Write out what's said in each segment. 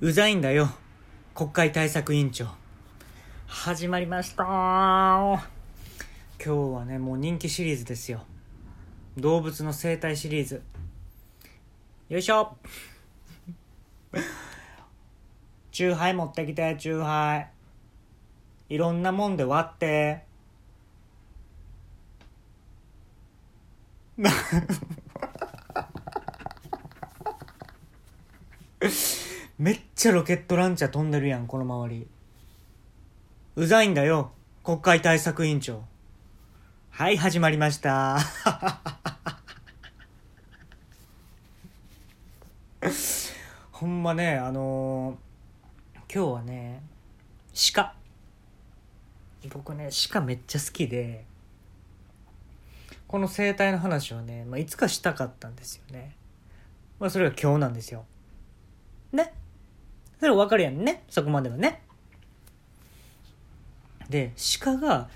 うざいんだよ。国会対策委員長。始まりました。今日はねもう人気シリーズですよ。動物の生態シリーズ。よいしょ。チューハイ持ってきてチューハイ。いろんなもんで割って。めっちゃロケットランチャー飛んでるやんこの周り。うざいんだよ国会対策委員長。はい始まりました。ほんまねあのー、今日はね鹿。僕ね鹿めっちゃ好きでこの生態の話はね、まあ、いつかしたかったんですよね。まあそれが今日なんですよ。ね。それ分かるやんね。そこまではね。で鹿が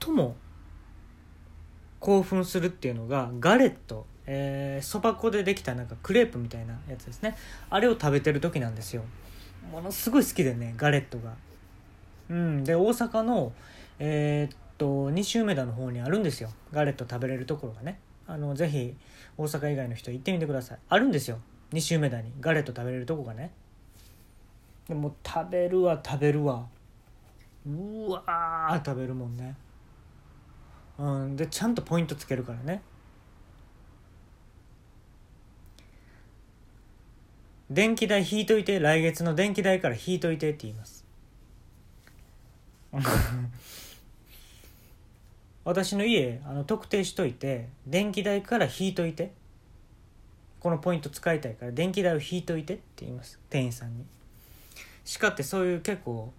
最も興奮するっていうのがガレット。えー、そば粉でできたなんかクレープみたいなやつですね。あれを食べてる時なんですよ。ものすごい好きでねガレットが。うんで大阪のえー、っと西梅田の方にあるんですよ。ガレット食べれるところがね。あのぜひ大阪以外の人行ってみてください。あるんですよ。西梅田に。ガレット食べれるとこがね。でも食べるわ食べるわ。うわ食べるもんね。うんでちゃんとポイントつけるからね。電気代引いといて来月の電気代から引いといてって言います。私の家あの特定しといて電気代から引いといて。このポイント使いたいから電気代を引いといてって言います。店員さんに。鹿ってそういう結構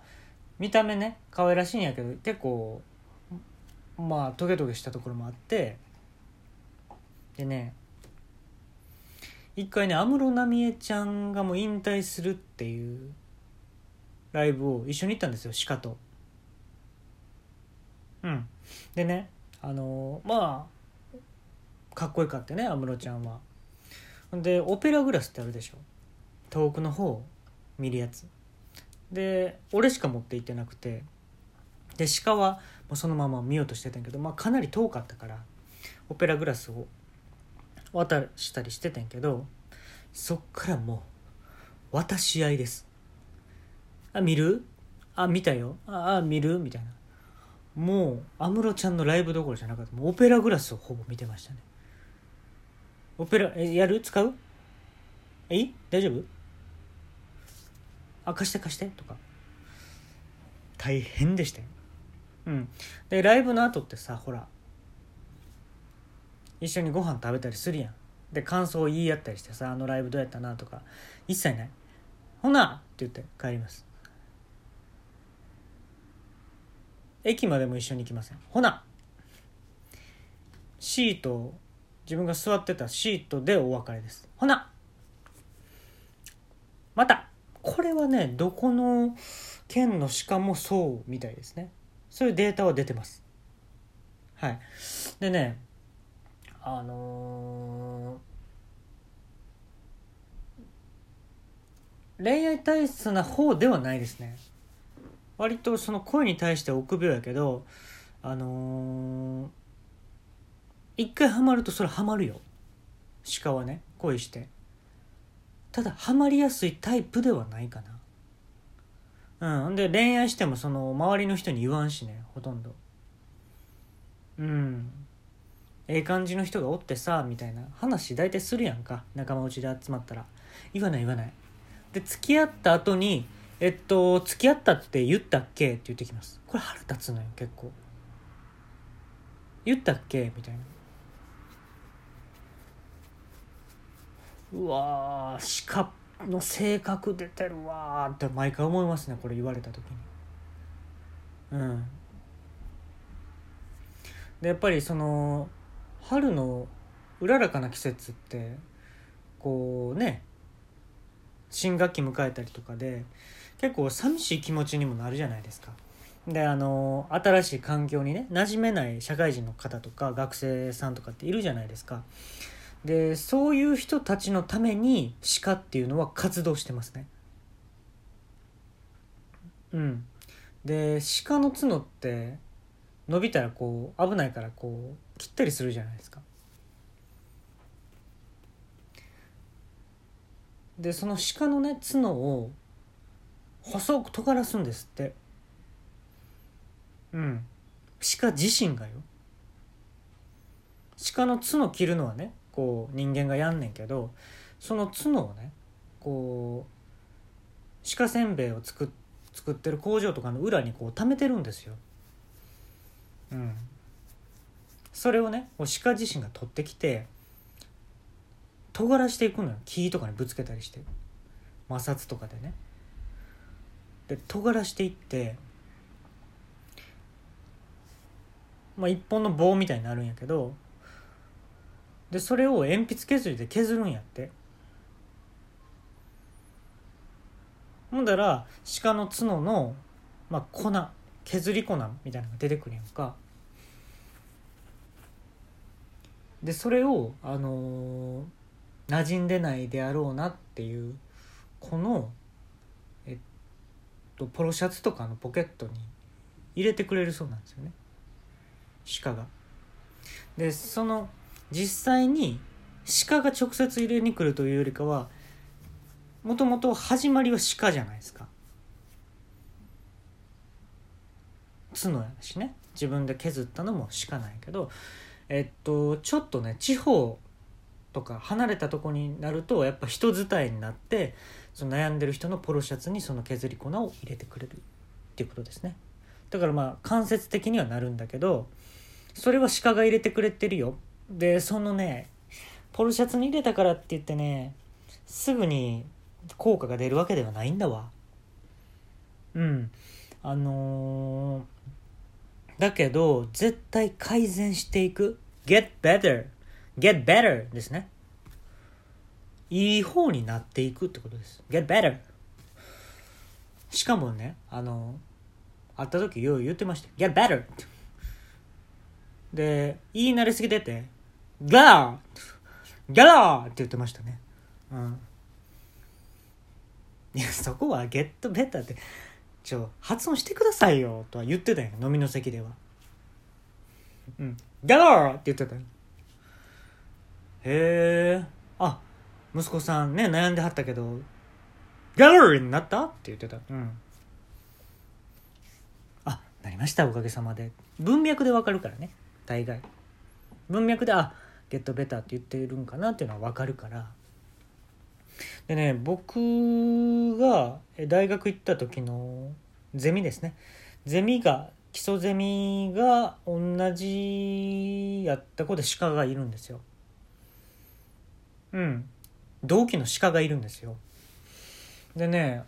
見た目ね可愛らしいんやけど結構まあトゲトゲしたところもあってでね一回ね安室奈美恵ちゃんがもう引退するっていうライブを一緒に行ったんですよ鹿と。うん。でねあのまあかっこよかってね安室ちゃんは。でオペラグラスってあるでしょ。遠くの方見るやつ。で俺しか持って行ってなくて。で鹿はもうそのまま見ようとしてたんやけど、まあ、かなり遠かったからオペラグラスを渡したりしてたんやけどそっからもう渡し合いです。あ見る？あ見たよ。ああ見る？みたいな。もう安室ちゃんのライブどころじゃなかった。もうオペラグラスをほぼ見てましたね。オペラえやる？使う？えい？大丈夫？あ貸して貸してとか。大変でしたよ。うん。でライブの後ってさほら一緒にご飯食べたりするやん。で感想を言い合ったりしてさあのライブどうやったなとか。一切ない。ほなって言って帰ります。駅までも一緒に行きません。ほなシート自分が座ってたシートでお別れです。ほなまたこれはねどこの県の鹿もそうみたいですね。そういうデータは出てます。はい。でねあのー、恋愛体質な方ではないですね。割とその声に対して臆病やけどあのー、一回ハマるとそれハマるよ。鹿はね恋して。ただハマりやすいタイプではないかな。うん。で恋愛してもその周りの人に言わんしねほとんど。うん。ええ感じの人がおってさみたいな話大体するやんか。仲間内で集まったら。言わない言わない。で付き合った後にえっと付き合ったって言ったっけ？って言ってきます。これ腹立つのよ結構。言ったっけ？みたいな。うわー鹿の性格出てるわって毎回思いますねこれ言われた時にうんでやっぱりその春のうららかな季節ってこうね新学期迎えたりとかで結構寂しい気持ちにもなるじゃないですか。であの新しい環境にね馴染めない社会人の方とか学生さんとかっているじゃないですか。でそういう人たちのために鹿っていうのは活動してますね。うん。で鹿の角って伸びたらこう危ないからこう切ったりするじゃないですか。でその鹿のね角を細く尖らすんですって。うん。鹿自身がよ。鹿の角切るのはねこう人間がやんねんけどその角をねこう鹿せんべいを作作ってる工場とかの裏にこう溜めてるんですよ。うん、それをね鹿自身が取ってきて尖らしていくのよ木とかにぶつけたりして摩擦とかでね。で尖らしていってまあ一本の棒みたいになるんやけどでそれを鉛筆削りで削るんやって。ほんだら鹿の角の、まあ、粉削り粉みたいなのが出てくるやんか。でそれをあのー、馴染んでないであろうなっていうこのえっとポロシャツとかのポケットに入れてくれるそうなんですよね。鹿が。でその実際に鹿が直接入れに来るというよりかはもともと始まりは鹿じゃないですか。角やしね。自分で削ったのも鹿なんやけどえっとちょっとね地方とか離れたとこになるとやっぱ人伝いになってその悩んでる人のポロシャツにその削り粉を入れてくれるっていうことですね。だからまあ間接的にはなるんだけどそれは鹿が入れてくれてるよ。でそのねポロシャツに入れたからって言ってねすぐに効果が出るわけではないんだわ。うん。あのー、だけど絶対改善していく。get better. get better ですね。いい方になっていくってことです。get better. しかもねあの会った時よう言ってました。get better. で言い慣れすぎててギャラー。ギャラーって言ってましたね。うん。いやそこはゲットベタって。ちょ発音してくださいよとは言ってたよ飲みの席では。うん。ギャラーって言ってたよ。へえあ息子さんね悩んではったけどギャラになったって言ってた。うん。あなりましたおかげさまで。文脈でわかるからね大概。文脈であゲットベターって言ってるんかなっていうのは分かるから。でね僕が大学行った時のゼミですね。ゼミが基礎ゼミが同じやった子で鹿がいるんですよ。うん。同期の鹿がいるんですよ。でね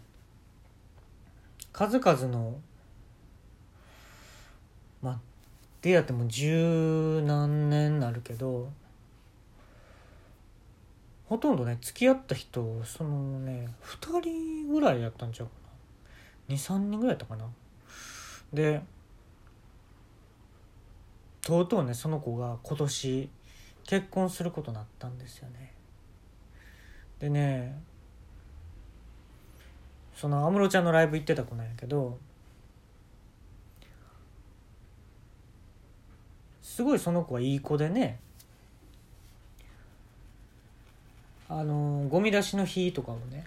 数々のまあ出会っても十何年なるけどほとんどね付き合った人そのね2人ぐらいやったんちゃうかな。23人ぐらいやったかな。でとうとうねその子が今年結婚することになったんですよね。でねその安室ちゃんのライブ行ってた子なんやけどすごいその子はいい子でねあのゴミ出しの日とかもね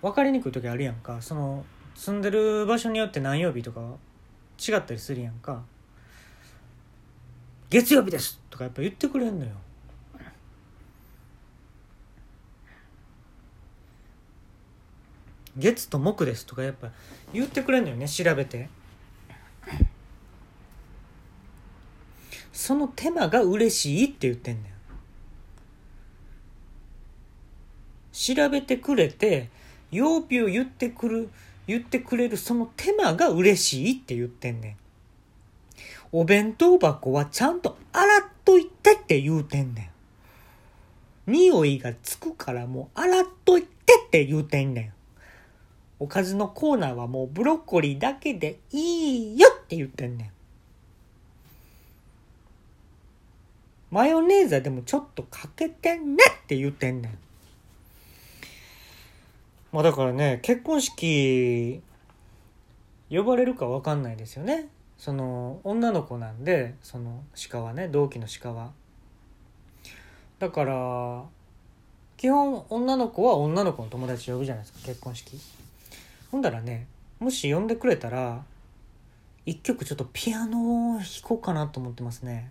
分かりにくい時あるやんか。その住んでる場所によって何曜日とか違ったりするやんか。月曜日ですとかやっぱ言ってくれんのよ。月と木ですとかやっぱ言ってくれんのよね調べて。その手間が嬉しいって言ってんねん調べてくれて曜日を言ってくる言ってくれるその手間が嬉しいって言ってんねん。お弁当箱はちゃんと洗っといてって言うてんねん。匂いがつくからもう洗っといてって言うてんねん。おかずのコーナーはもうブロッコリーだけでいいよって言ってんねん。マヨネーズはでもちょっとかけてねって言ってんねん。まあだからね、結婚式呼ばれるか分かんないですよね。その女の子なんでその鹿はね同期の鹿は。だから基本女の子は女の子の友達呼ぶじゃないですか結婚式。ほんだらねもし呼んでくれたら一曲ちょっとピアノを弾こうかなと思ってますね。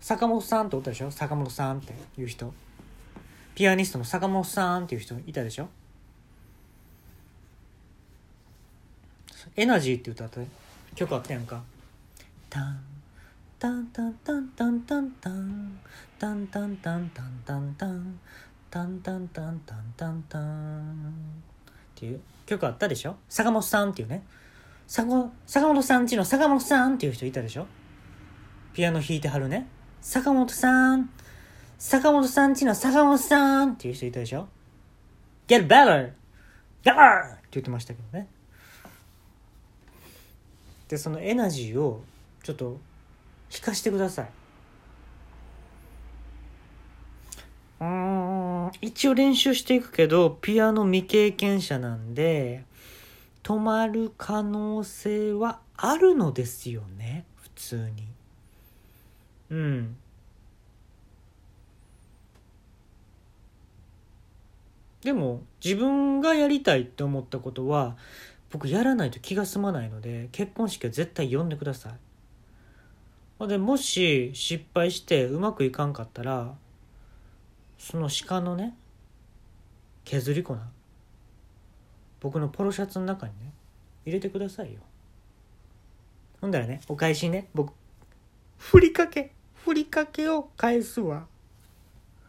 坂本さんっておったでしょ？坂本さんっていう人。ピアニストの坂本さんっていう人いたでしょ？エナジーって歌った？曲あったやんか。タンタンタンタンタンタンタンタンタンタンタンタンタンタンタンタンタンタンタンっていう曲あったでしょ坂本さんっていうね坂坂本さんちの坂本さんっていう人いたでしょピアノ弾いてはるね坂本さん坂本さんちの坂本さんっていう人いたでしょ ?Get better! Better! って言ってましたけどね。で、そのエナジーをちょっと弾かしてください。うん、一応練習していくけど、ピアノ未経験者なんで、止まる可能性はあるのですよね、普通に。うん。でも自分がやりたいって思ったことは僕やらないと気が済まないので結婚式は絶対呼んでください。でもし失敗してうまくいかんかったらその鹿のね削り粉僕のポロシャツの中にね入れてくださいよ。ほんだらねお返しにね僕ふりかけふりかけを返すわ。